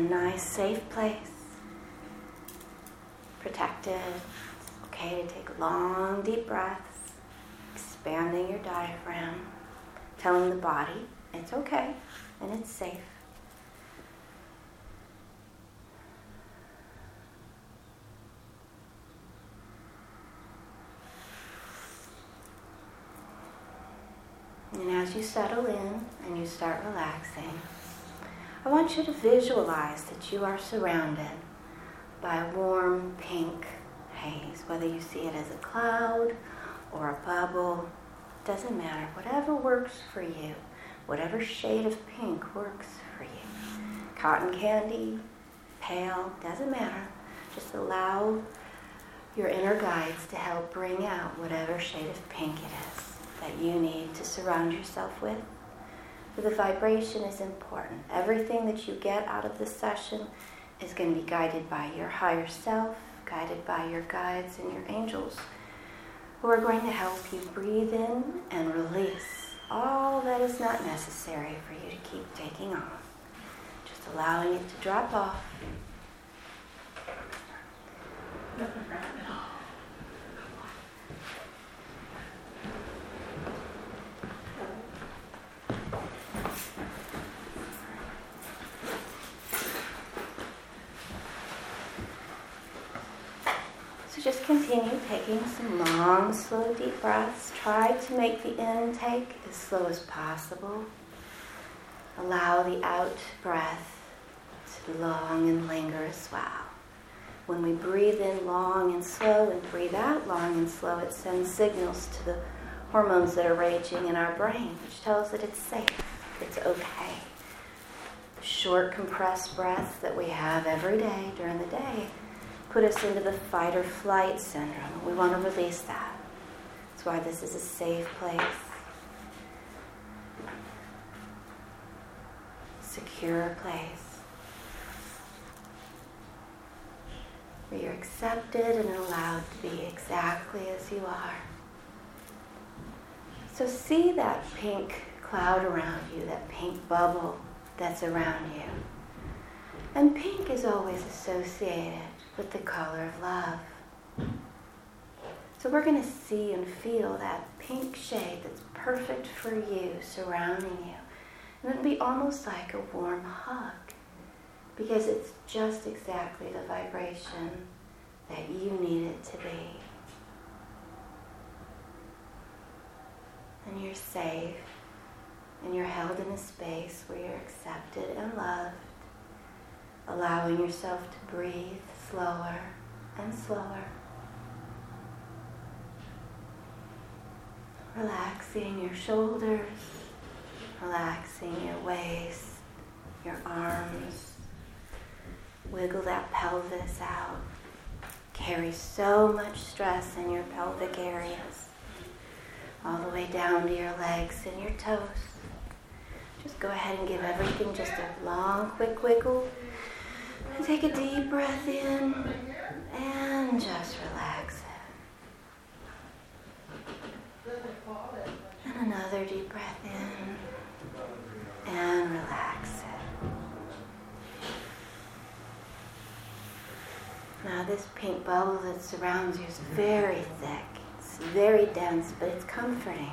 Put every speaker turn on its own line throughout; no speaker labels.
Nice, safe place. Protected. It's okay to take long, deep breaths, expanding your diaphragm, telling the body it's okay and it's safe. And as you settle in and you start relaxing, I want you to visualize that you are surrounded by a warm pink haze, whether you see it as a cloud or a bubble, doesn't matter. Whatever works for you, whatever shade of pink works for you. Cotton candy, pale, doesn't matter. Just allow your inner guides to help bring out whatever shade of pink it is that you need to surround yourself with. The vibration is important. Everything that you get out of this session is going to be guided by your higher self, guided by your guides and your angels, who are going to help you breathe in and release all that is not necessary for you to keep taking on. Just allowing it to drop off. So just continue taking some long, slow, deep breaths. Try to make the intake as slow as possible. Allow the out breath to be long and linger as well. When we breathe in long and slow and breathe out long and slow, it sends signals to the hormones that are raging in our brain, which tells that it's safe, it's okay. The short, compressed breaths that we have every day during the day put us into the fight or flight syndrome. We want to release that. That's why this is a safe place. Secure place. Where you're accepted and allowed to be exactly as you are. So see that pink cloud around you, that pink bubble that's around you. And pink is always associated with the color of love. So we're going to see and feel that pink shade that's perfect for you surrounding you. And it'll be almost like a warm hug because it's just exactly the vibration that you need it to be. And you're safe and you're held in a space where you're accepted and loved, allowing yourself to breathe slower and slower. Relaxing your shoulders, relaxing your waist, your arms. Wiggle that pelvis out. Carry so much stress in your pelvic areas, all the way down to your legs and your toes. Just go ahead and give everything just a long, quick wiggle. Take a deep breath in and just relax it. And another deep breath in and relax it. Now, this pink bubble that surrounds you is very thick, it's very dense, but it's comforting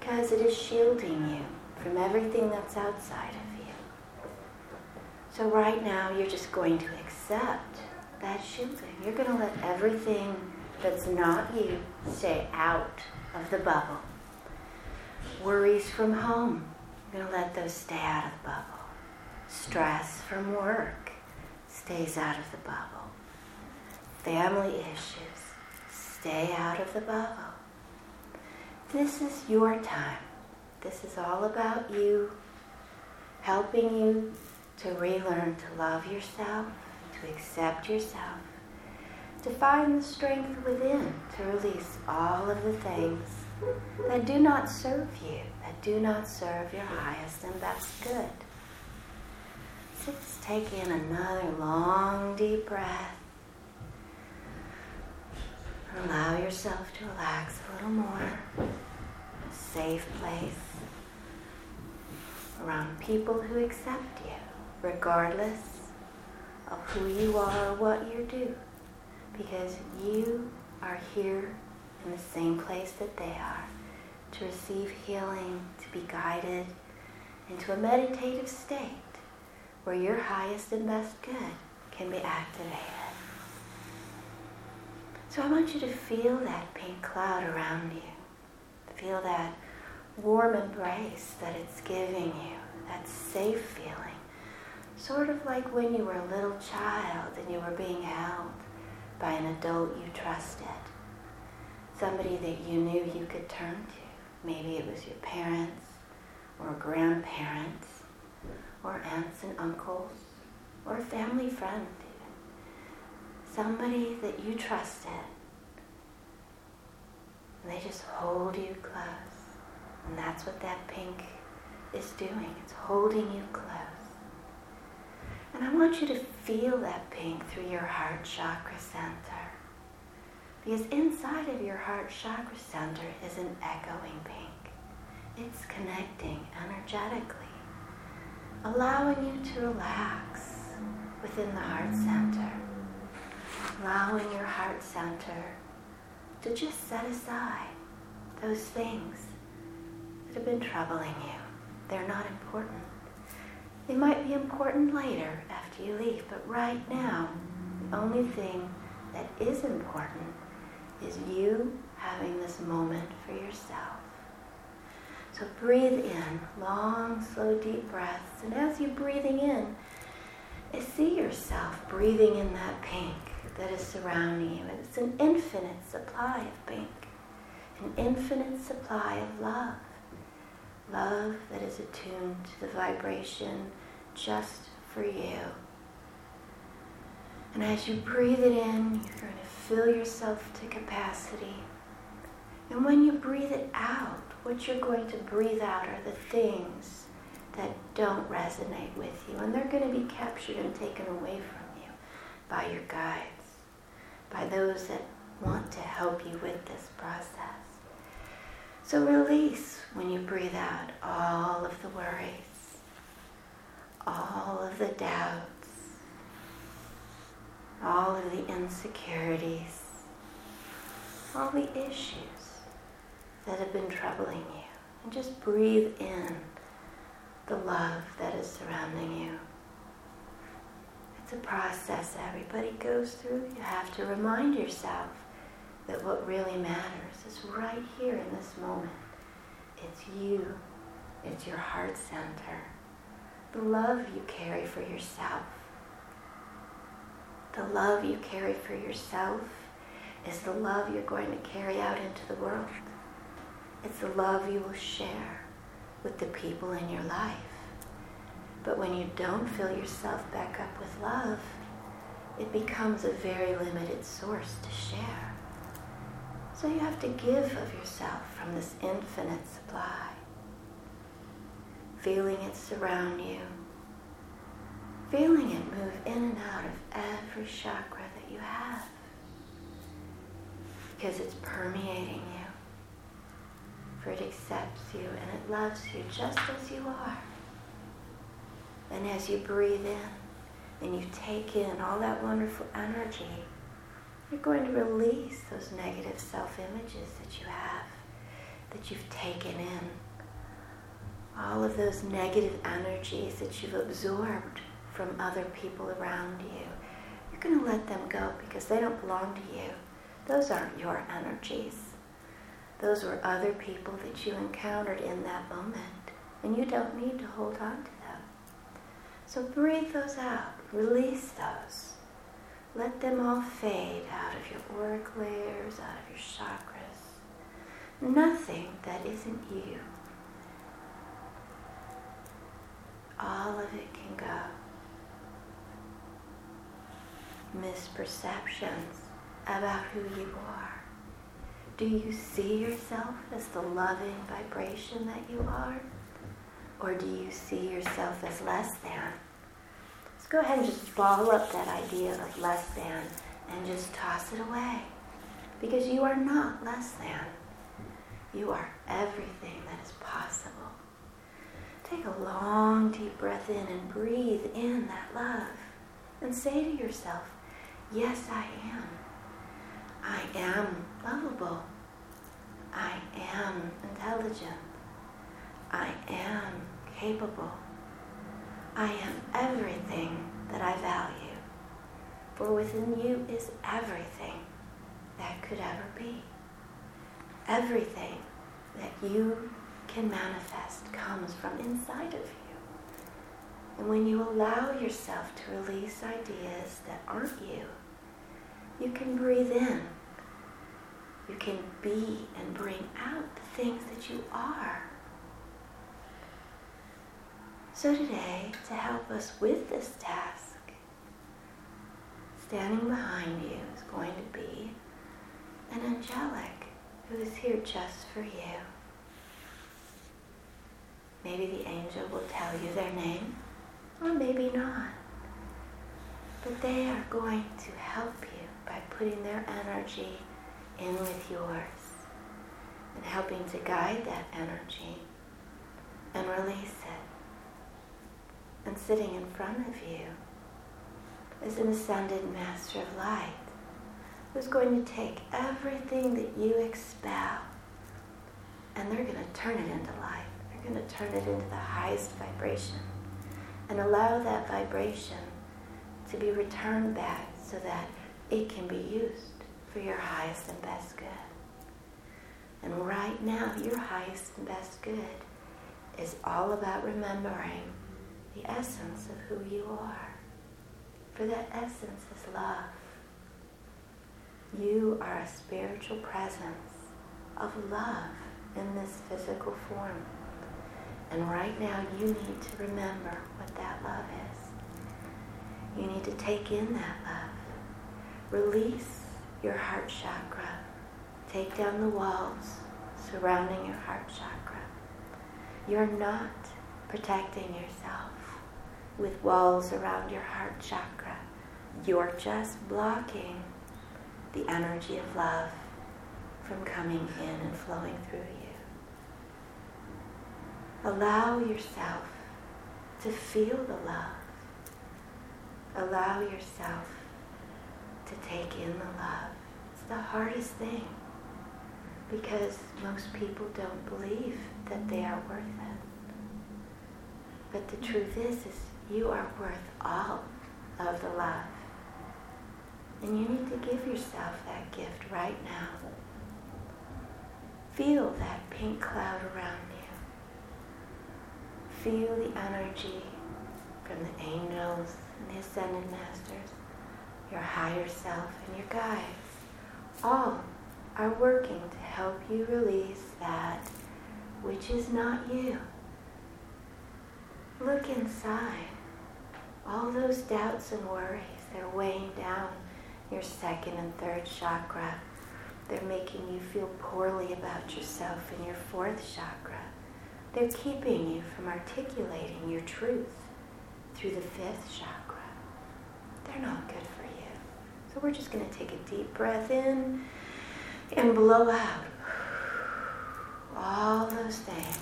because it is shielding you from everything that's outside. So, right now, you're just going to accept that shielding. You're going to let everything that's not you stay out of the bubble. Worries from home, you're going to let those stay out of the bubble. Stress from work stays out of the bubble. Family issues stay out of the bubble. This is your time. This is all about you, helping you to relearn to love yourself, to accept yourself, to find the strength within to release all of the things that do not serve you, that do not serve your highest and best good. So just take in another long, deep breath. Allow yourself to relax a little more. A safe place around people who accept you, regardless of who you are or what you do, because you are here in the same place that they are to receive healing, to be guided into a meditative state where your highest and best good can be activated. So I want you to feel that pink cloud around you. Feel that warm embrace that it's giving you, that safe feeling. Sort of like when you were a little child and you were being held by an adult you trusted. Somebody that you knew you could turn to. Maybe it was your parents or grandparents or aunts and uncles or a family friend somebody that you trusted. And they just hold you close. And that's what that pink is doing. It's holding you close. And I want you to feel that pink through your heart chakra center. Because inside of your heart chakra center is an echoing pink. It's connecting energetically, allowing you to relax within the heart center allowing your heart center to just set aside those things that have been troubling you. They're not important. They might be important later after you leave, but right now, the only thing that is important is you having this moment for yourself. So breathe in, long, slow, deep breaths. And as you're breathing in, see yourself breathing in that pink that is surrounding you. It's an infinite supply of pink, an infinite supply of love. Love that is attuned to the vibration just for you. And as you breathe it in, you're going to fill yourself to capacity. And when you breathe it out, what you're going to breathe out are the things that don't resonate with you. And they're going to be captured and taken away from you by your guides by those that want to help you with this process. So release when you breathe out all of the worries, all of the doubts, all of the insecurities, all the issues that have been troubling you. And just breathe in the love that is surrounding you. It's a process everybody goes through. You have to remind yourself that what really matters is right here in this moment. It's you. It's your heart center. The love you carry for yourself. The love you carry for yourself is the love you're going to carry out into the world. It's the love you will share with the people in your life. But when you don't fill yourself back up with love, it becomes a very limited source to share. So you have to give of yourself from this infinite supply, feeling it surround you, feeling it move in and out of every chakra that you have, because it's permeating you, for it accepts you and it loves you just as you are. And as you breathe in and you take in all that wonderful energy, you're going to release those negative self images that you have, that you've taken in. All of those negative energies that you've absorbed from other people around you. You're going to let them go because they don't belong to you. Those aren't your energies. Those were other people that you encountered in that moment. And you don't need to hold on to them. so breathe those out, release those. Let them all fade out of your auric layers, out of your chakras. Nothing that isn't you. All of it can go. Misperceptions about who you are. Do you see yourself as the loving vibration that you are? Or do you see yourself as less than? Let's go ahead and just ball up that idea of less than and just toss it away. Because you are not less than. You are everything that is possible. Take a long, deep breath in and breathe in that love. And say to yourself, Yes, I am. I am lovable. I am intelligent. I am capable. I am everything that I value. For within you is everything that could ever be. Everything that you can manifest comes from inside of you. And when you allow yourself to release ideas that aren't you, you can breathe in. You can be and bring out the things that you are. So today, to help us with this task, standing behind you is going to be an angelic who is here just for you. Maybe the angel will tell you their name, or maybe not. But they are going to help you by putting their energy in with yours and helping to guide that energy and release it. And sitting in front of you is an ascended master of light who's going to take everything that you expel and they're going to turn it into light. They're going to turn it into the highest vibration and allow that vibration to be returned back so that it can be used for your highest and best good. And right now, your highest and best good is all about remembering the essence of who you are. For that essence is love. You are a spiritual presence of love in this physical form. And right now, you need to remember what that love is. You need to take in that love. Release your heart chakra. Take down the walls surrounding your heart chakra. You're not protecting yourself with walls around your heart chakra. You're just blocking the energy of love from coming in and flowing through you. Allow yourself to feel the love. Allow yourself to take in the love. It's the hardest thing because most people don't believe that they are worth it. But the truth is, is you are worth all of the love. And you need to give yourself that gift right now. Feel that pink cloud around you. Feel the energy from the angels and the ascended masters, your higher self and your guides. All are working to help you release that which is not you. Look inside. All those doubts and worries, they're weighing down your second and third chakra. They're making you feel poorly about yourself in your fourth chakra. They're keeping you from articulating your truth through the fifth chakra. They're not good for you. So we're just going to take a deep breath in and blow out all those things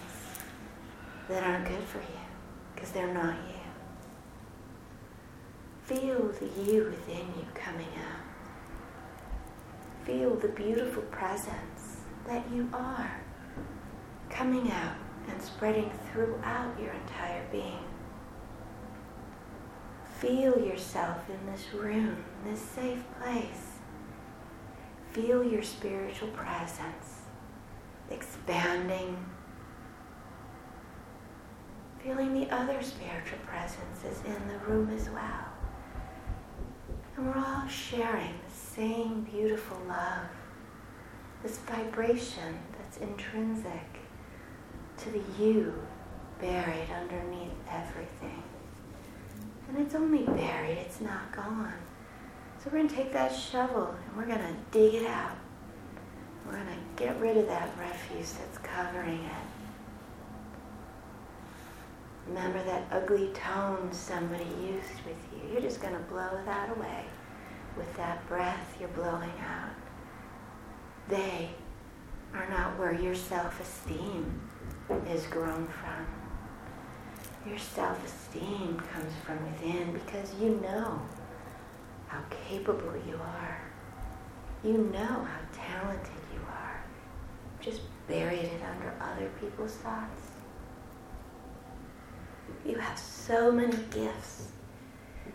that aren't good for you because they're not you. Feel the you within you coming out. Feel the beautiful presence that you are coming out and spreading throughout your entire being. Feel yourself in this room, this safe place. Feel your spiritual presence expanding. Feeling the other spiritual presences in the room as well. All sharing the same beautiful love, this vibration that's intrinsic to the you buried underneath everything. And it's only buried, it's not gone. So we're going to take that shovel and we're going to dig it out. We're going to get rid of that refuse that's covering it. Remember that ugly tone somebody used with you. You're just going to blow that away with that breath you're blowing out. They are not where your self esteem is grown from. Your self esteem comes from within because you know how capable you are. You know how talented you are. Just buried it under other people's thoughts. You have so many gifts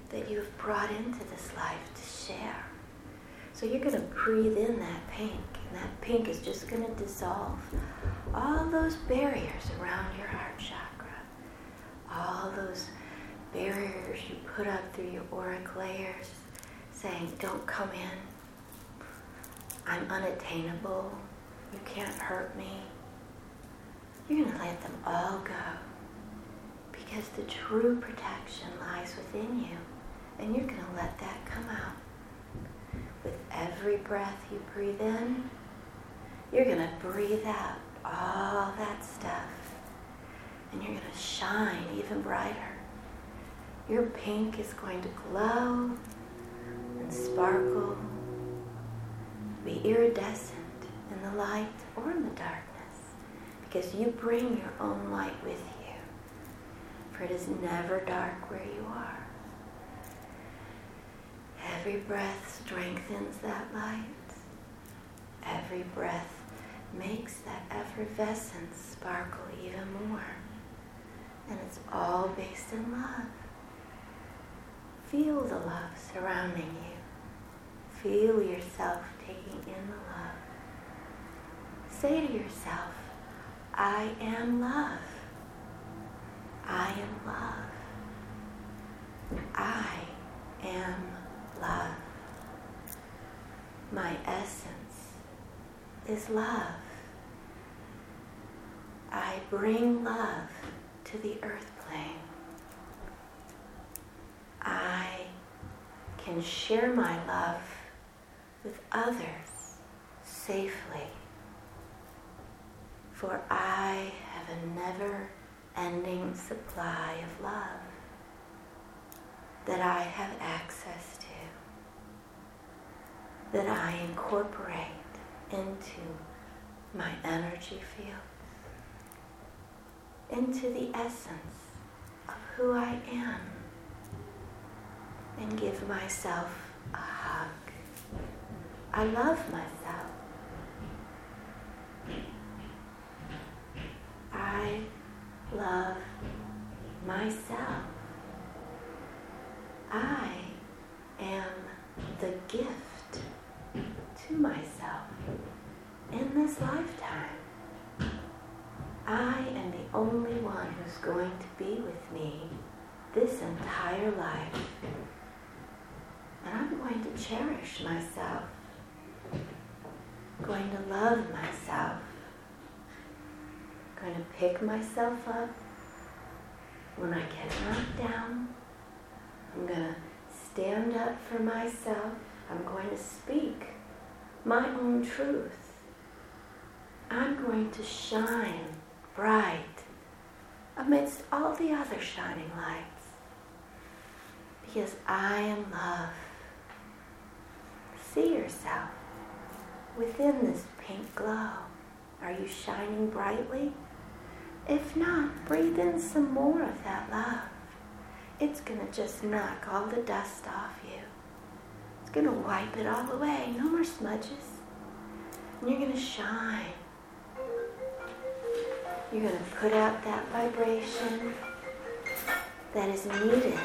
that you have brought into this life to share. So you're going to breathe in that pink, and that pink is just going to dissolve all those barriers around your heart chakra, all those barriers you put up through your auric layers, saying, Don't come in. I'm unattainable. You can't hurt me. You're going to let them all go because the true protection lies within you, and you're going to let that come out. With every breath you breathe in, you're going to breathe out all that stuff, and you're going to shine even brighter. Your pink is going to glow and sparkle, be iridescent in the light or in the darkness, because you bring your own light with you for it is never dark where you are. Every breath strengthens that light. Every breath makes that effervescence sparkle even more. And it's all based in love. Feel the love surrounding you. Feel yourself taking in the love. Say to yourself, I am love. I am love. I am love. My essence is love. I bring love to the earth plane. I can share my love with others safely, for I have a never ending supply of love that I have access that I incorporate into my energy fields, into the essence of who I am, and give myself a hug. I love myself. I love myself. I am the gift to myself in this lifetime. I am the only one who's going to be with me this entire life. And I'm going to cherish myself, going to love myself, going to pick myself up when I get knocked down. I'm going to stand up for myself. I'm going to speak my own truth. I'm going to shine bright amidst all the other shining lights because I am love. See yourself within this pink glow. Are you shining brightly? If not, breathe in some more of that love. It's going to just knock all the dust off you. Going to wipe it all away. No more smudges. And you're going to shine. You're going to put out that vibration that is needed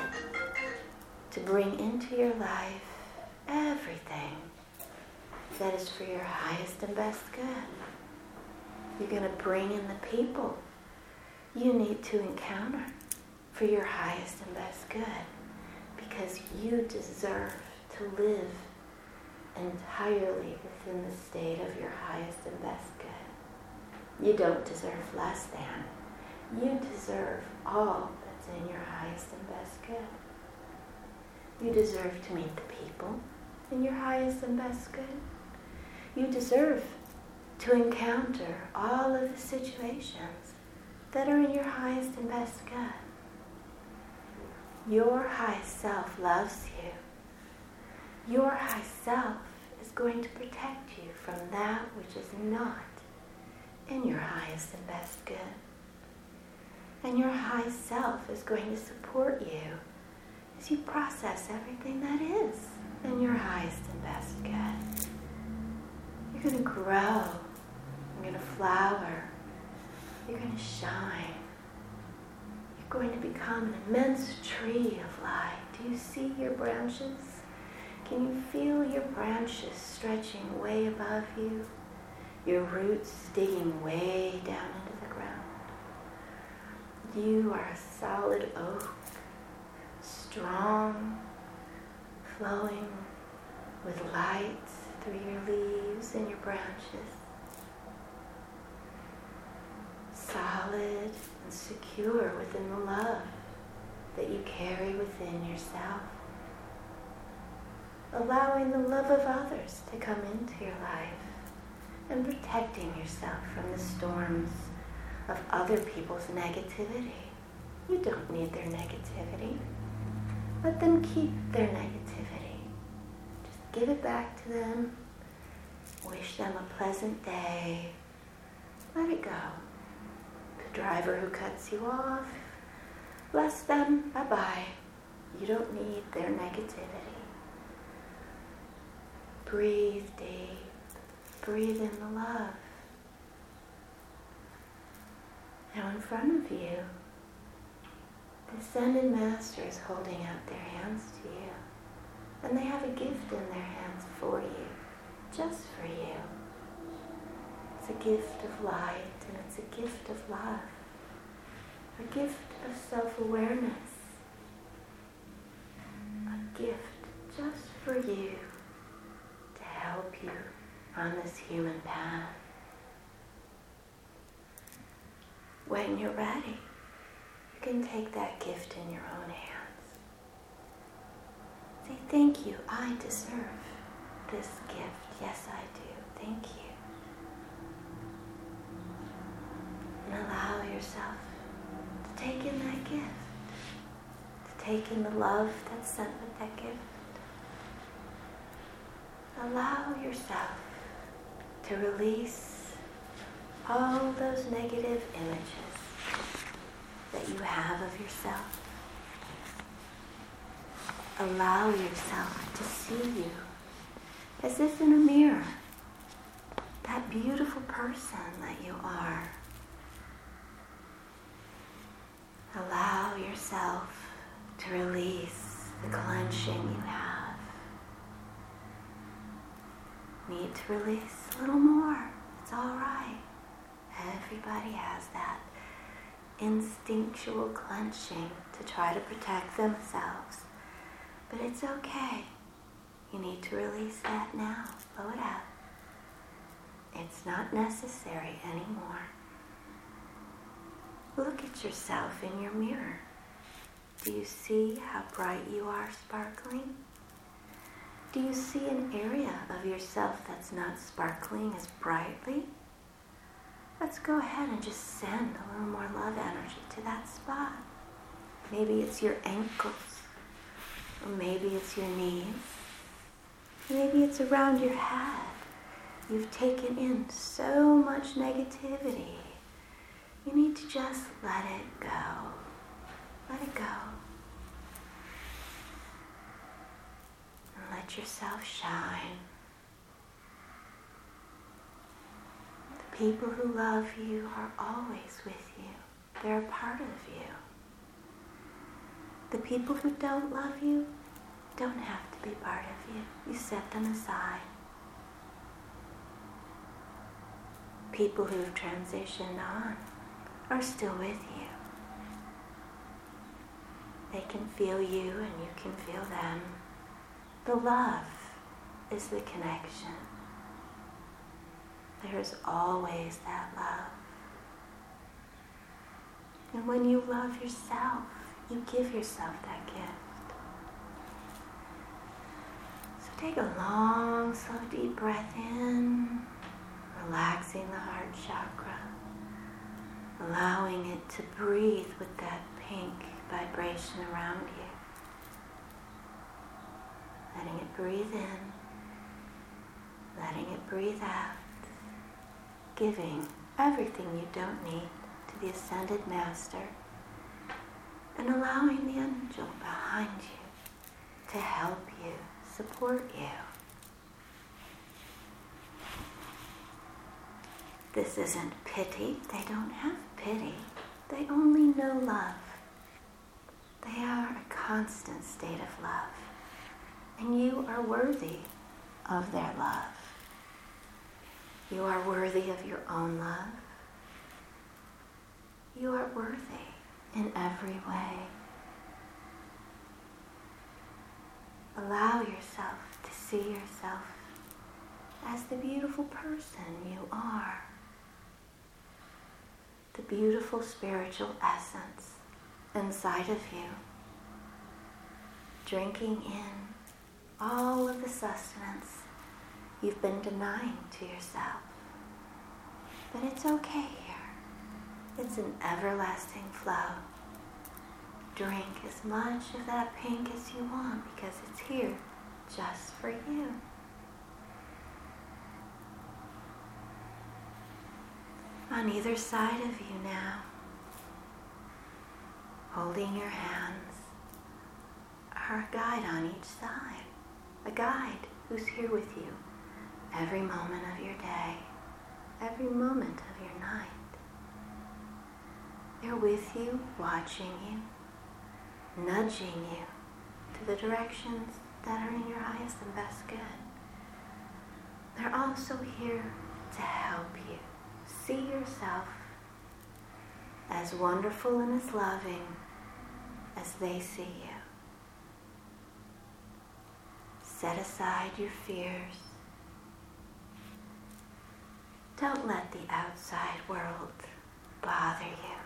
to bring into your life everything that is for your highest and best good. You're going to bring in the people you need to encounter for your highest and best good because you deserve to live entirely within the state of your highest and best good. You don't deserve less than. You deserve all that's in your highest and best good. You deserve to meet the people in your highest and best good. You deserve to encounter all of the situations that are in your highest and best good. Your high self loves you. Your high self is going to protect you from that which is not in your highest and best good. And your high self is going to support you as you process everything that is in your highest and best good. You're going to grow. You're going to flower. You're going to shine. You're going to become an immense tree of light. Do you see your branches? Can you feel your branches stretching way above you? Your roots digging way down into the ground. You are a solid oak, strong, flowing with light through your leaves and your branches. Solid and secure within the love that you carry within yourself. Allowing the love of others to come into your life and protecting yourself from the storms of other people's negativity. You don't need their negativity. Let them keep their negativity. Just give it back to them. Wish them a pleasant day. Let it go. The driver who cuts you off, bless them. Bye bye. You don't need their negativity. Breathe deep. Breathe in the love. Now in front of you, the Ascended Master is holding out their hands to you. And they have a gift in their hands for you, just for you. It's a gift of light and it's a gift of love. A gift of self-awareness. A gift just for you on this human path. When you're ready, you can take that gift in your own hands. Say, thank you, I deserve this gift. Yes, I do. Thank you. And allow yourself to take in that gift, to take in the love that's sent with that gift. Allow yourself to release all those negative images that you have of yourself. Allow yourself to see you as if in a mirror, that beautiful person that you are. Allow yourself to release the clenching you have. Need to release a little more. It's all right. Everybody has that instinctual clenching to try to protect themselves. But it's okay. You need to release that now. Blow it out. It's not necessary anymore. Look at yourself in your mirror. Do you see how bright you are sparkling? Do you see an area of yourself that's not sparkling as brightly? Let's go ahead and just send a little more love energy to that spot. Maybe it's your ankles, or maybe it's your knees, maybe it's around your head. You've taken in so much negativity. You need to just let it go. Let it go. Let yourself shine. The people who love you are always with you. They're a part of you. The people who don't love you don't have to be part of you. You set them aside. People who've transitioned on are still with you. They can feel you and you can feel them. The love is the connection. There's always that love. And when you love yourself, you give yourself that gift. So take a long, slow, deep breath in, relaxing the heart chakra, allowing it to breathe with that pink vibration around you. Letting it breathe in, letting it breathe out, giving everything you don't need to the Ascended Master, and allowing the angel behind you to help you, support you. This isn't pity. They don't have pity. They only know love. They are a constant state of love. And you are worthy of their love. You are worthy of your own love. You are worthy in every way. Allow yourself to see yourself as the beautiful person you are. The beautiful spiritual essence inside of you. Drinking in all of the sustenance you've been denying to yourself. But it's okay here. It's an everlasting flow. Drink as much of that pink as you want because it's here just for you. On either side of you now, holding your hands, a guide on each side, a guide who's here with you every moment of your day, every moment of your night. They're with you, watching you, nudging you to the directions that are in your highest and best good. They're also here to help you see yourself as wonderful and as loving as they see you. Set aside your fears don't let the outside world bother you.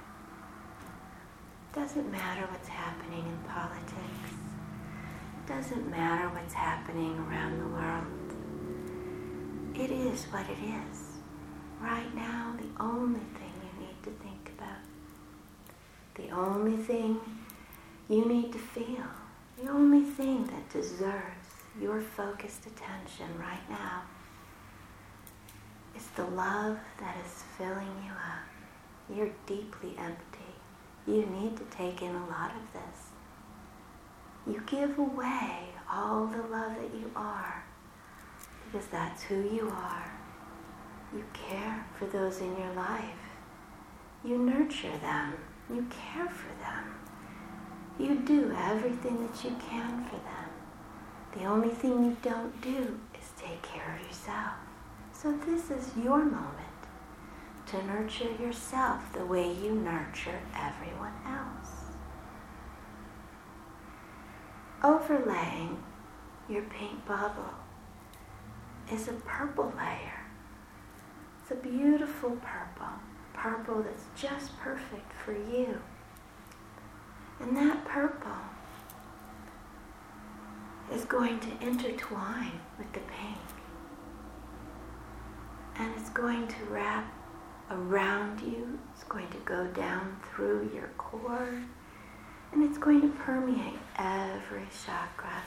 Doesn't matter what's happening in politics. Doesn't matter what's happening around the world. It is what it is. Right now, the only thing you need to think about, the only thing you need to feel, the only thing that deserves your focused attention right now is the love that is filling you up. You're deeply empty. You need to take in a lot of this. You give away all the love that you are because that's who you are. You care for those in your life. You nurture them. You care for them. You do everything that you can for them. The only thing you don't do is take care of yourself. So this is your moment to nurture yourself the way you nurture everyone else. Overlaying your pink bubble is a purple layer. It's a beautiful purple, purple that's just perfect for you. And that purple is going to intertwine with the pink and it's going to wrap around you. It's going to go down through your core and it's going to permeate every chakra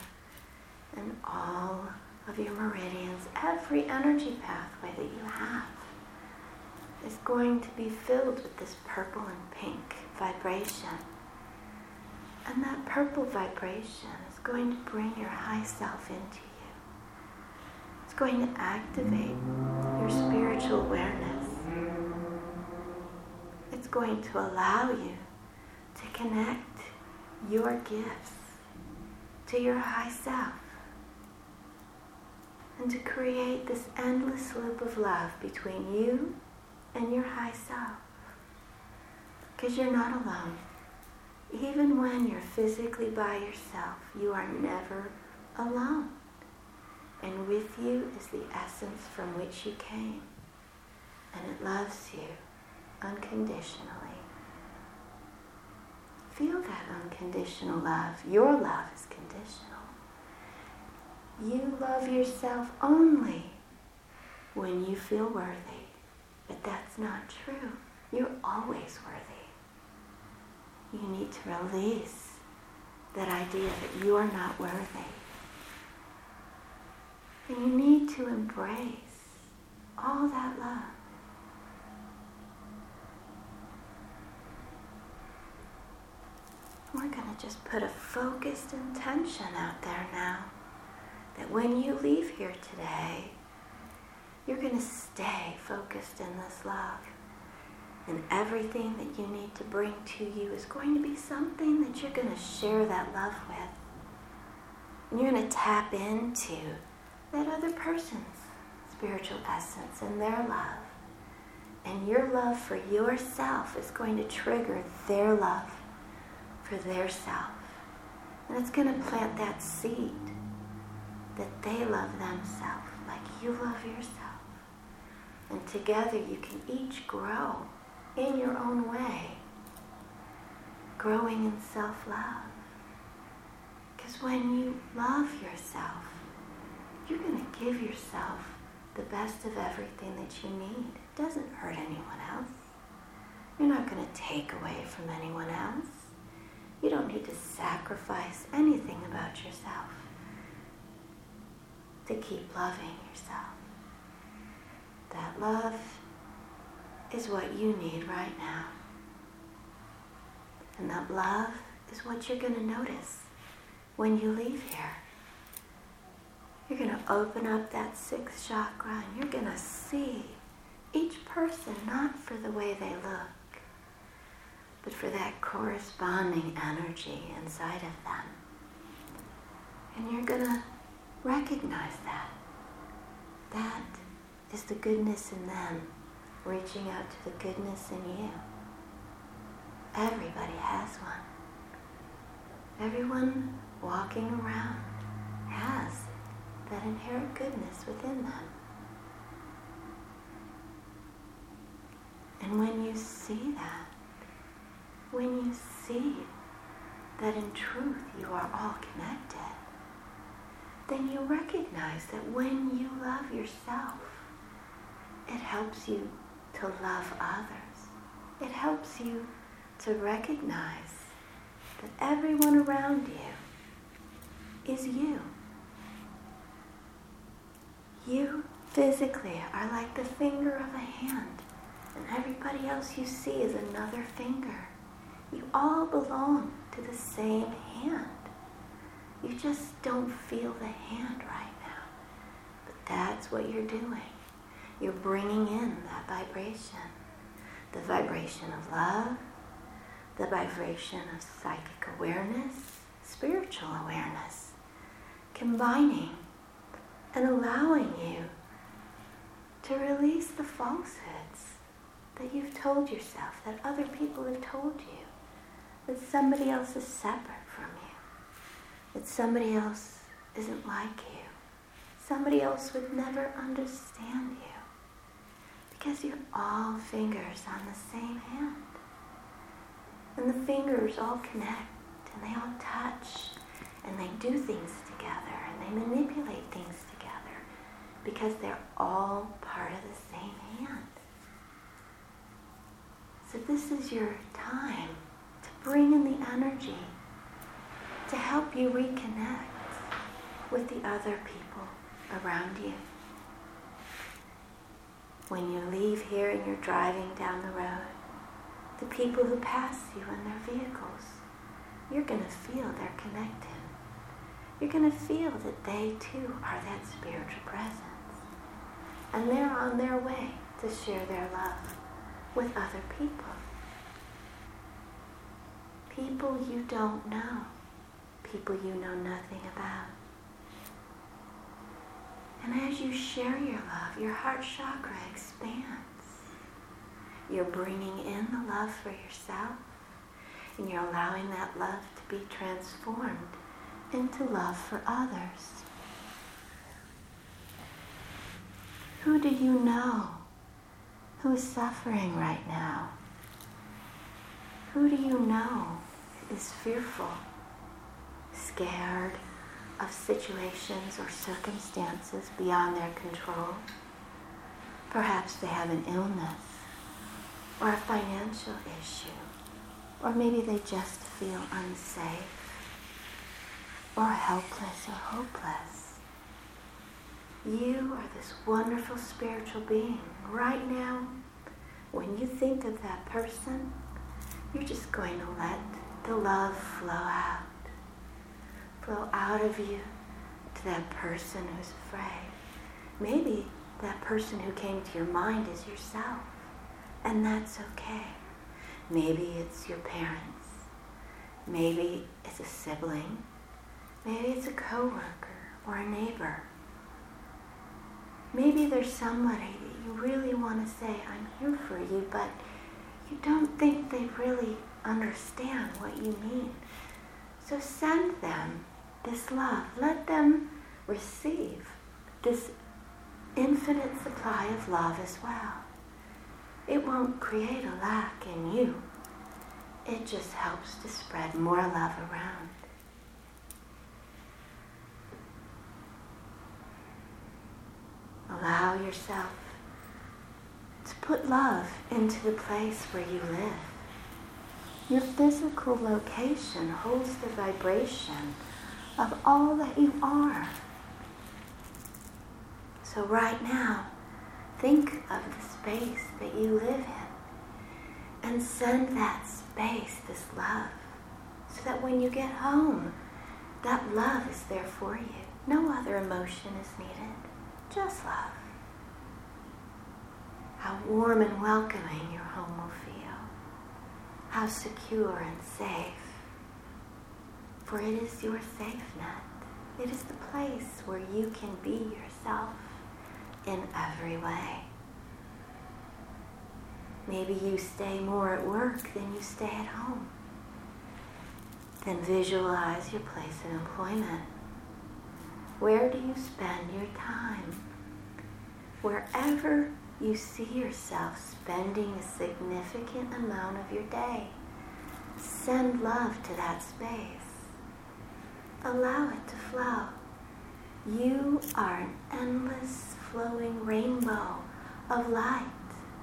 and all of your meridians, every energy pathway that you have is going to be filled with this purple and pink vibration. And that purple vibration is going to bring your high self into you It's going to activate your spiritual awareness. It's going to allow you to connect your gifts to your high self and to create this endless loop of love between you and your high self. Because you're not alone. Even when you're physically by yourself, you are never alone and with you is the essence from which you came, and it loves you unconditionally. Feel that unconditional love. Your love is conditional. You love yourself only when you feel worthy. But that's not true. You're always worthy. You need to release that idea that you are not worthy. And you need to embrace all that love. We're going to just put a focused intention out there now that when you leave here today, you're going to stay focused in this love. And everything that you need to bring to you is going to be something that you're going to share that love with. And you're going to tap into that other person's spiritual essence and their love. And your love for yourself is going to trigger their love for their self. And it's going to plant that seed that they love themselves like you love yourself. And together you can each grow in your own way, growing in self love. Because when you love yourself, you're going to give yourself the best of everything that you need. It doesn't hurt anyone else. You're not going to take away from anyone else. You don't need to sacrifice anything about yourself to keep loving yourself. That love is what you need right now. And that love is what you're going to notice when you leave here. You're going to open up that sixth chakra and you're going to see each person not for the way they look, but for that corresponding energy inside of them. And you're going to recognize that. That is the goodness in them reaching out to the goodness in you. Everybody has one. Everyone walking around has that inherent goodness within them. And when you see that, when you see that in truth you are all connected, then you recognize that when you love yourself, it helps you to love others. It helps you to recognize that everyone around you is you. You physically are like the finger of a hand, and everybody else you see is another finger. You all belong to the same hand. You just don't feel the hand right now. But that's what you're doing. You're bringing in that vibration the vibration of love, the vibration of psychic awareness, spiritual awareness, combining and allowing you to release the falsehoods that you've told yourself, that other people have told you, that somebody else is separate from you, that somebody else isn't like you, somebody else would never understand you. Because you're all fingers on the same hand. And the fingers all connect and they all touch and they do things together and they manipulate things together because they're all part of the same hand. So this is your time to bring in the energy to help you reconnect with the other people around you when you leave here and you're driving down the road, the people who pass you in their vehicles, you're going to feel they're connected. You're going to feel that they too are that spiritual presence. And they're on their way to share their love with other people. People you don't know. People you know nothing about. And as you share your love, your heart chakra expands. You're bringing in the love for yourself, and you're allowing that love to be transformed into love for others. Who do you know who is suffering right now? Who do you know is fearful, scared, of situations or circumstances beyond their control. Perhaps they have an illness or a financial issue, or maybe they just feel unsafe or helpless or hopeless. You are this wonderful spiritual being. Right now, when you think of that person, you're just going to let the love flow out. Flow out of you to that person who's afraid. Maybe that person who came to your mind is yourself, and that's okay. Maybe it's your parents. Maybe it's a sibling. Maybe it's a coworker or a neighbor. Maybe there's somebody that you really want to say, I'm here for you, but you don't think they really understand what you mean. So send them this love. Let them receive this infinite supply of love as well. It won't create a lack in you. It just helps to spread more love around. Allow yourself to put love into the place where you live. Your physical location holds the vibration of all that you are. So right now, think of the space that you live in and send that space this love so that when you get home, that love is there for you. No other emotion is needed, just love. How warm and welcoming your home will feel. How secure and safe. For it is your safe net. It is the place where you can be yourself in every way. Maybe you stay more at work than you stay at home. Then visualize your place of employment. Where do you spend your time? Wherever you see yourself spending a significant amount of your day, send love to that space. Allow it to flow. You are an endless flowing rainbow of light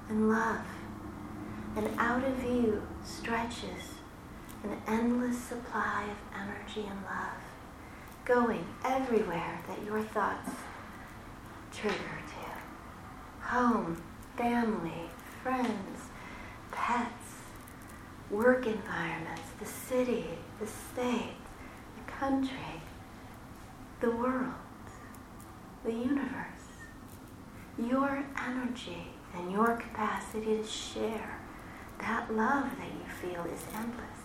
and love. And out of you stretches an endless supply of energy and love, going everywhere that your thoughts trigger to. Home, family, friends, pets, work environments, the city, the state, country, the world, the universe. Your energy and your capacity to share that love that you feel is endless.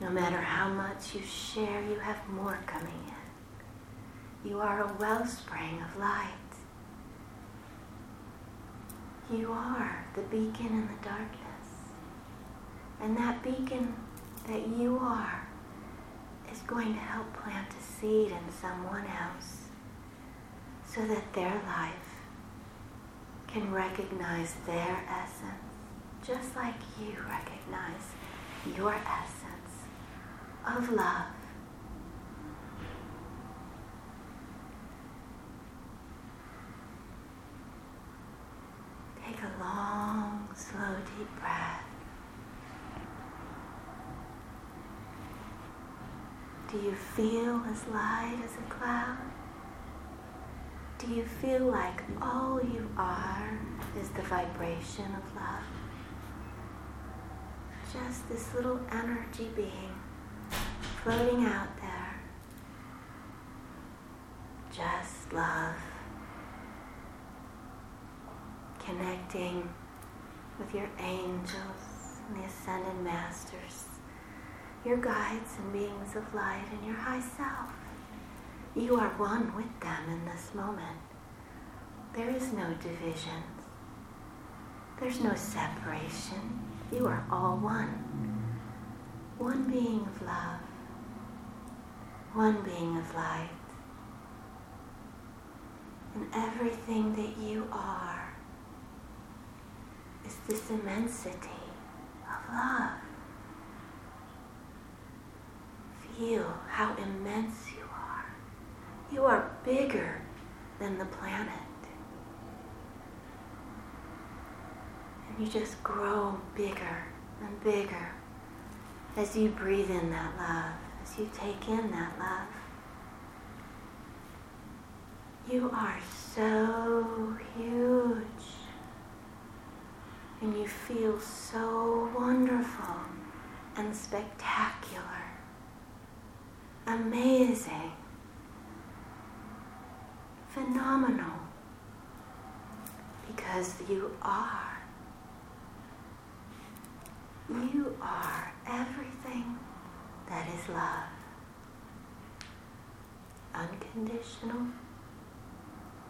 No matter how much you share, you have more coming in. You are a wellspring of light. You are the beacon in the darkness. And that beacon that you are going to help plant a seed in someone else so that their life can recognize their essence just like you recognize your essence of love. Take a long, slow, deep breath. Do you feel as light as a cloud? Do you feel like all you are is the vibration of love? Just this little energy being floating out there. Just love. Connecting with your angels and the ascended masters, your guides and beings of light, and your high self. You are one with them in this moment. There is no division. There's no separation. You are all one. One being of love. One being of light. And everything that you are is this immensity of love. Feel how immense you are. You are bigger than the planet. And you just grow bigger and bigger as you breathe in that love, as you take in that love. You are so huge. And you feel so wonderful and spectacular, amazing, phenomenal, because you are. You are everything that is love. Unconditional,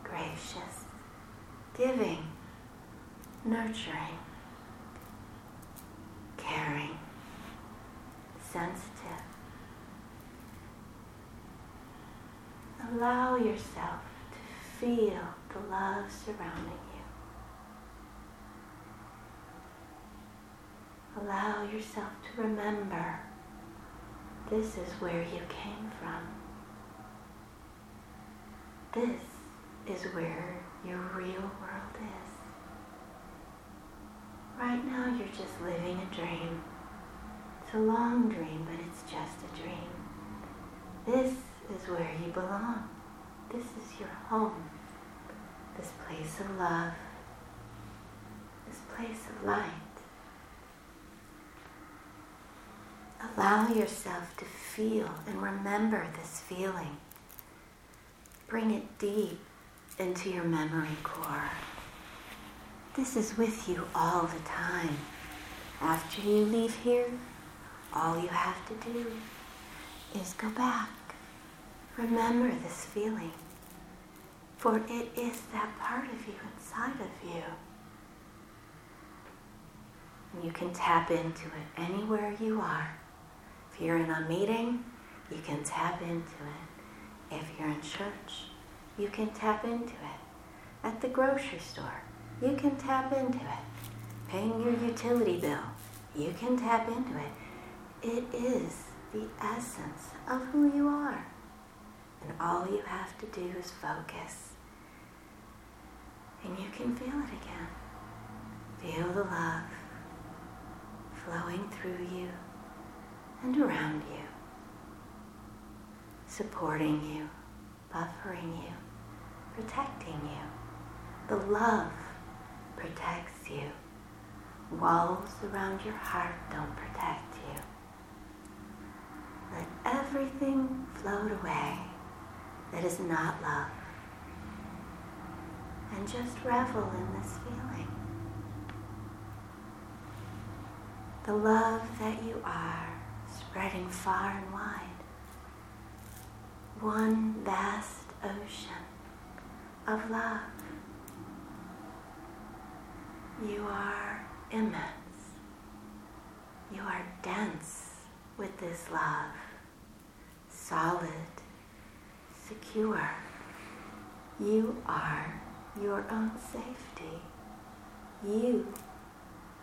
gracious, giving, nurturing, caring, sensitive. Allow yourself to feel the love surrounding you. Allow yourself to remember this is where you came from. This is where your real world is. Right now, you're just living a dream. It's a long dream, but it's just a dream. This is where you belong. This is your home. This place of love. This place of light. Allow yourself to feel and remember this feeling. Bring it deep into your memory core. This is with you all the time. After you leave here, all you have to do is go back. Remember this feeling, for it is that part of you inside of you. And you can tap into it anywhere you are. If you're in a meeting, you can tap into it. If you're in church, you can tap into it. At the grocery store, you can tap into it. Paying your utility bill, you can tap into it. It is the essence of who you are. And all you have to do is focus. And you can feel it again. Feel the love flowing through you and around you, supporting you, buffering you, protecting you. The love protects you. Walls around your heart don't protect you. Let everything float away that is not love. And just revel in this feeling. The love that you are spreading far and wide. One vast ocean of love. You are immense. You are dense with this love, solid, secure. You are your own safety. You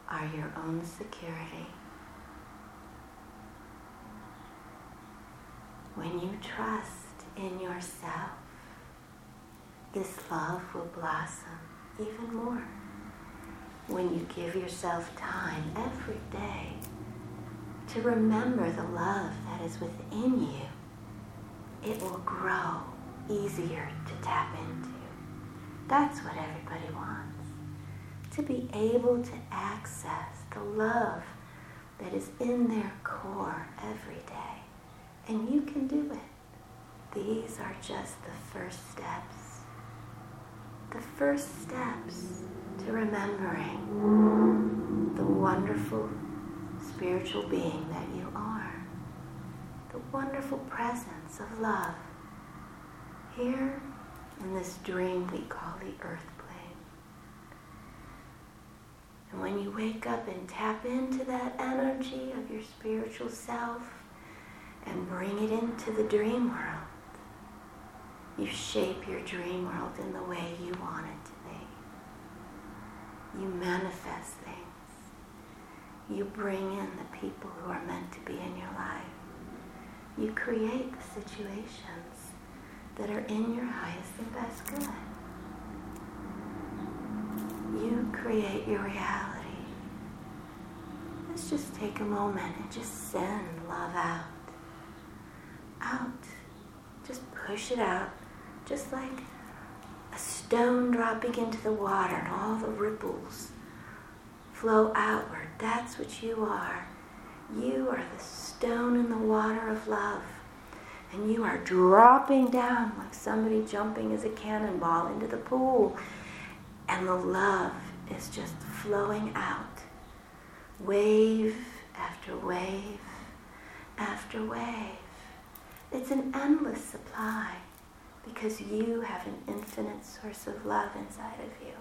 are your own security. When you trust in yourself, this love will blossom even more. When you give yourself time every day to remember the love that is within you, it will grow easier to tap into. That's what everybody wants. To be able to access the love that is in their core every day. And you can do it. These are just the first steps. The first steps to remembering the wonderful spiritual being that you are. Wonderful presence of love here in this dream we call the earth plane. And when you wake up and tap into that energy of your spiritual self and bring it into the dream world, you shape your dream world in the way you want it to be. You manifest things. You bring in the people who are meant to be in your life. You create the situations that are in your highest and best good. You create your reality. Let's just take a moment and just send love out. Out. Just push it out. Just like a stone dropping into the water and all the ripples flow outward. That's what you are. You are the stone in the water of love. And you are dropping down like somebody jumping as a cannonball into the pool. And the love is just flowing out. Wave after wave after wave. It's an endless supply because you have an infinite source of love inside of you.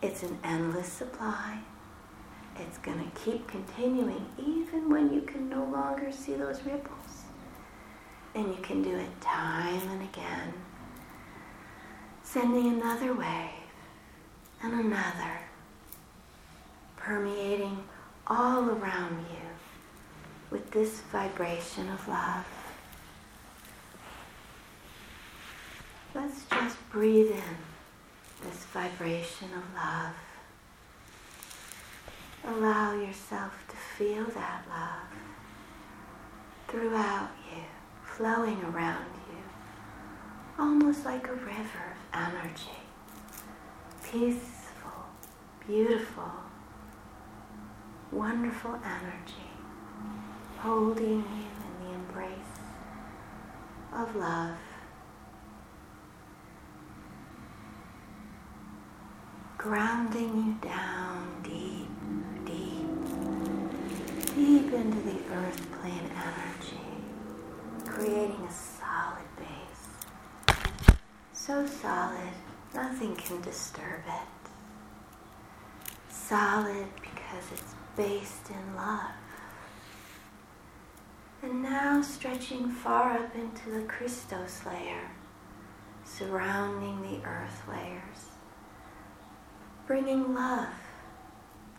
It's an endless supply. It's going to keep continuing even when you can no longer see those ripples. And you can do it time and again, sending another wave and another, permeating all around you with this vibration of love. Let's just breathe in this vibration of love. Allow yourself to feel that love throughout you, flowing around you, almost like a river of energy. Peaceful, beautiful, wonderful energy, holding you in the embrace of love. grounding you down deep, deep, into the earth plane energy, creating a solid base. So solid, nothing can disturb it. Solid because it's based in love. And now stretching far up into the Christos layer, surrounding the earth layers bringing love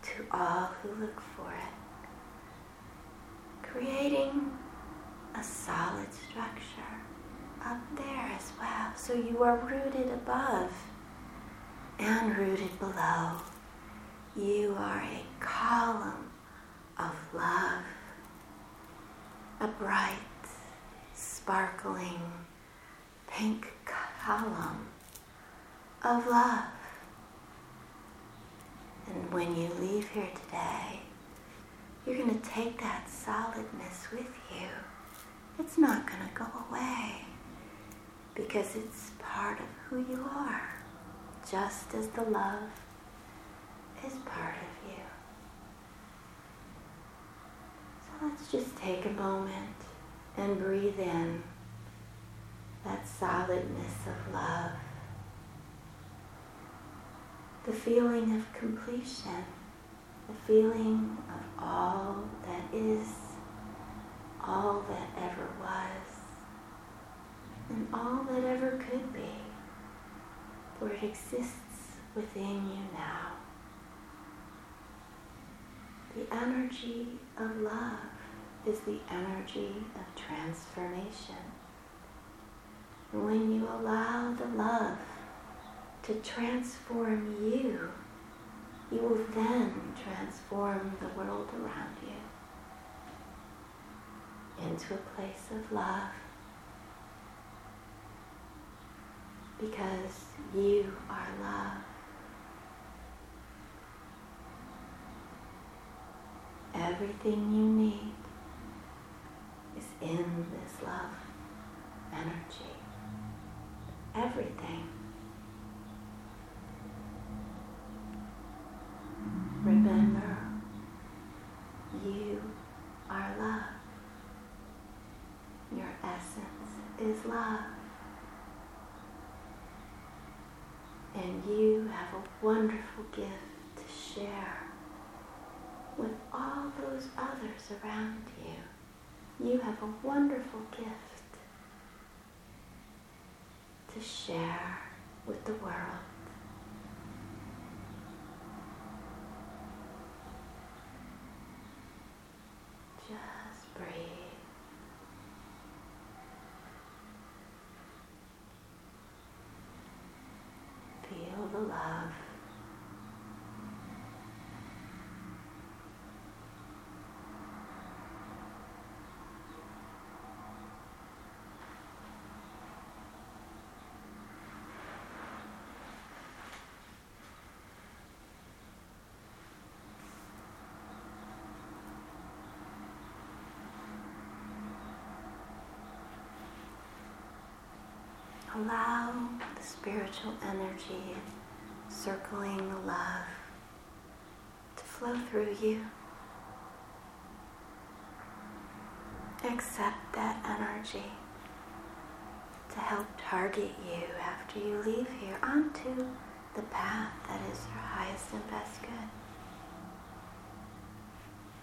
to all who look for it, creating a solid structure up there as well. So you are rooted above and rooted below. You are a column of love, a bright, sparkling, pink column of love. And when you leave here today, you're going to take that solidness with you. It's not going to go away because it's part of who you are, just as the love is part of you. So let's just take a moment and breathe in that solidness of love the feeling of completion, the feeling of all that is, all that ever was, and all that ever could be, for it exists within you now. The energy of love is the energy of transformation. When you allow the love to transform you, you will then transform the world around you into a place of love. Because you are love. Everything you need is in this love energy. Everything. Remember, you are love. Your essence is love. And you have a wonderful gift to share with all those others around you. You have a wonderful gift to share with the world. the love. Allow the spiritual energy circling the love to flow through you. Accept that energy to help target you after you leave here onto the path that is your highest and best good.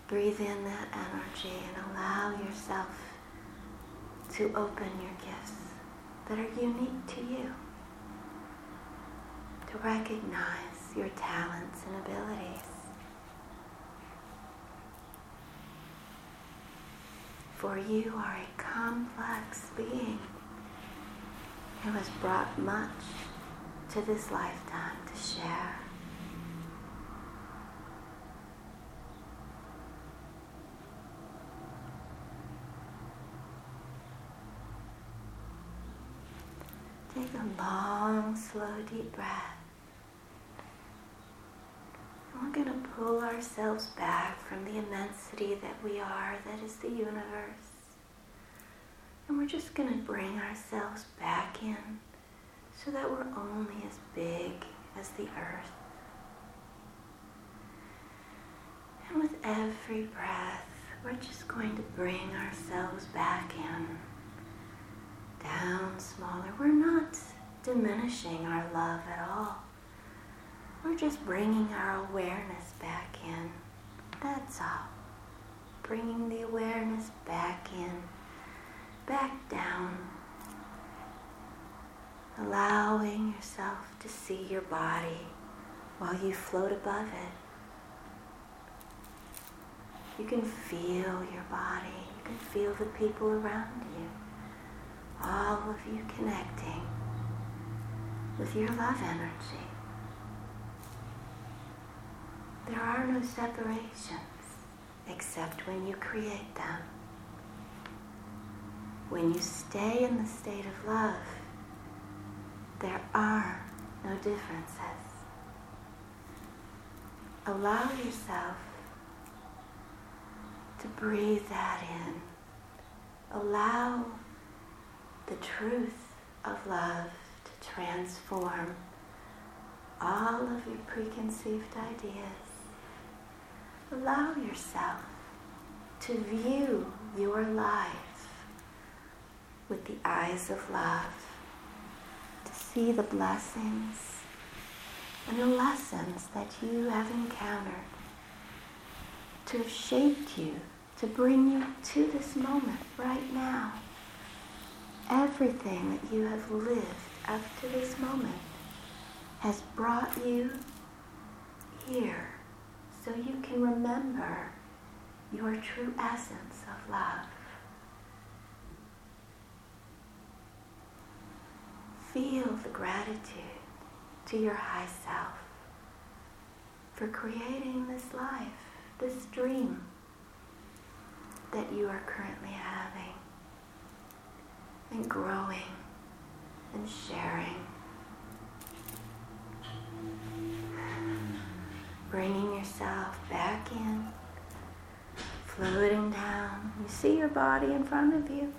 Breathe in that energy and allow yourself to open your gifts that are unique to you. Recognize your talents and abilities. For you are a complex being who has brought much to this lifetime to share. Take a long, slow, deep breath. We're going to pull ourselves back from the immensity that we are, that is the universe. And we're just going to bring ourselves back in so that we're only as big as the earth. And with every breath, we're just going to bring ourselves back in down smaller. We're not diminishing our love at all. We're just bringing our awareness back in. That's all. Bringing the awareness back in, back down. Allowing yourself to see your body while you float above it. You can feel your body. You can feel the people around you all of you connecting with your love energy. There are no separations except when you create them. When you stay in the state of love, there are no differences. Allow yourself to breathe that in. Allow the truth of love to transform all of your preconceived ideas. Allow yourself to view your life with the eyes of love, to see the blessings and the lessons that you have encountered, to have shaped you, to bring you to this moment right now. Everything that you have lived up to this moment has brought you here so you can remember your true essence of love. Feel the gratitude to your high self for creating this life, this dream that you are currently having and growing and sharing. Bringing yourself back in, floating down. You see your body in front of you.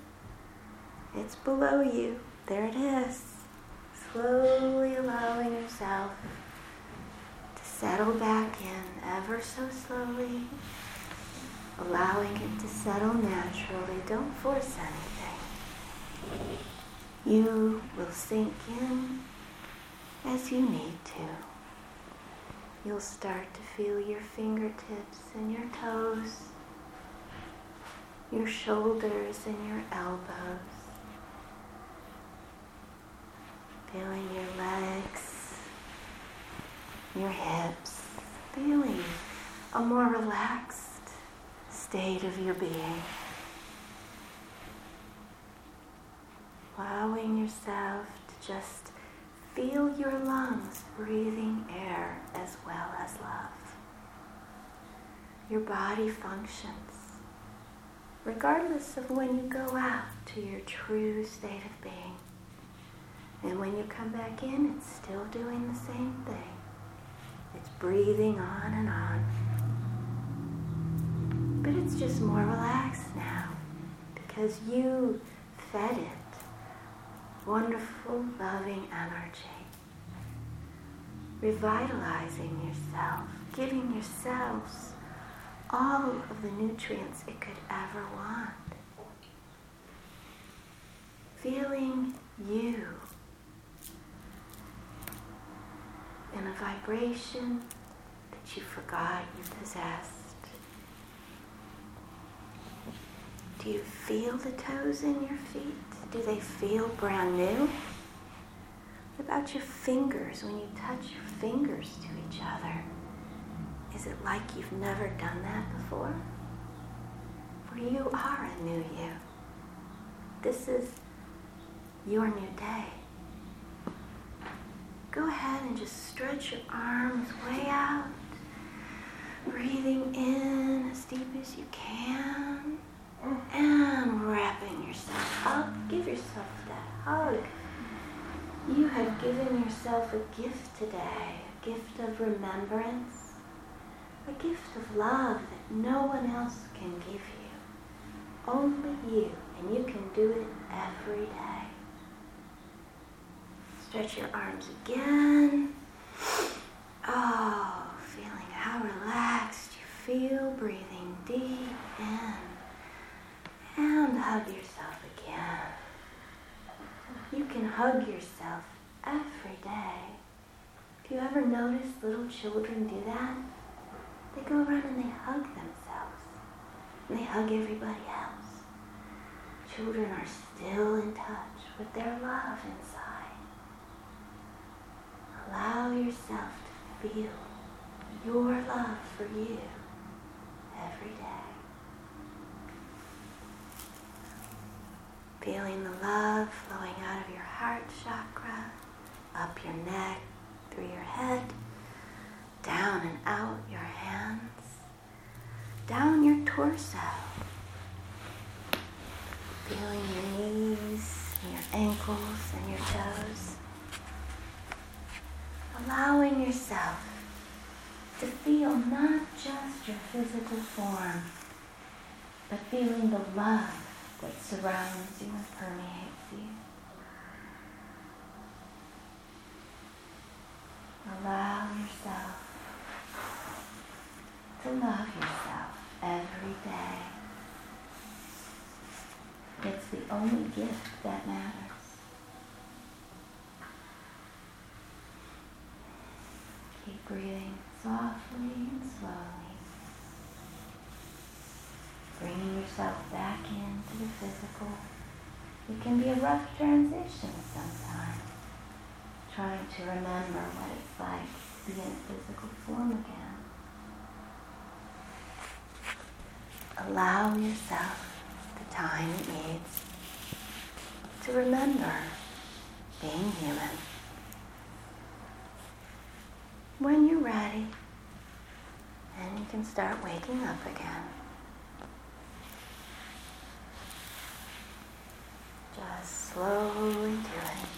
It's below you. There it is. Slowly allowing yourself to settle back in ever so slowly. Allowing it to settle naturally. Don't force anything. You will sink in as you need to. You'll start to feel your fingertips and your toes, your shoulders and your elbows, feeling your legs, your hips, feeling a more relaxed state of your being. allowing yourself to just feel your lungs breathing air as well as love. Your body functions regardless of when you go out to your true state of being. And when you come back in, it's still doing the same thing. It's breathing on and on. But it's just more relaxed now because you fed it wonderful, loving energy. Revitalizing yourself, giving yourselves all of the nutrients it could ever want. Feeling you in a vibration that you forgot you possessed. Do you feel the toes in your feet? Do they feel brand new? What about your fingers when you touch your fingers to each other? Is it like you've never done that before? For you are a new you. This is your new day. Go ahead and just stretch your arms way out, breathing in as deep as you can, and wrapping yourself up. Give yourself that hug. You have given yourself a gift today, a gift of remembrance a gift of love that no one else can give you. Only you, and you can do it every day. Stretch your arms again. Oh, feeling how relaxed you feel, breathing deep in. And hug yourself again. You can hug yourself every day. If you ever notice little children do that, they go around and they hug themselves. And they hug everybody else. Children are still in touch with their love inside. Allow yourself to feel your love for you every day. Feeling the love flowing out of your heart chakra, up your neck, through your head, down and out your hands, down your torso. Feeling your knees and your ankles and your toes. Allowing yourself to feel not just your physical form, but feeling the love that surrounds you and permeates you. Allow yourself to love yourself every day. It's the only gift that matters. Keep breathing softly and slowly. Bringing yourself back into the physical. It can be a rough transition sometimes. Trying to remember what it's like to be in physical form again. allow yourself the time it needs to remember being human. When you're ready, and you can start waking up again. Just slowly doing.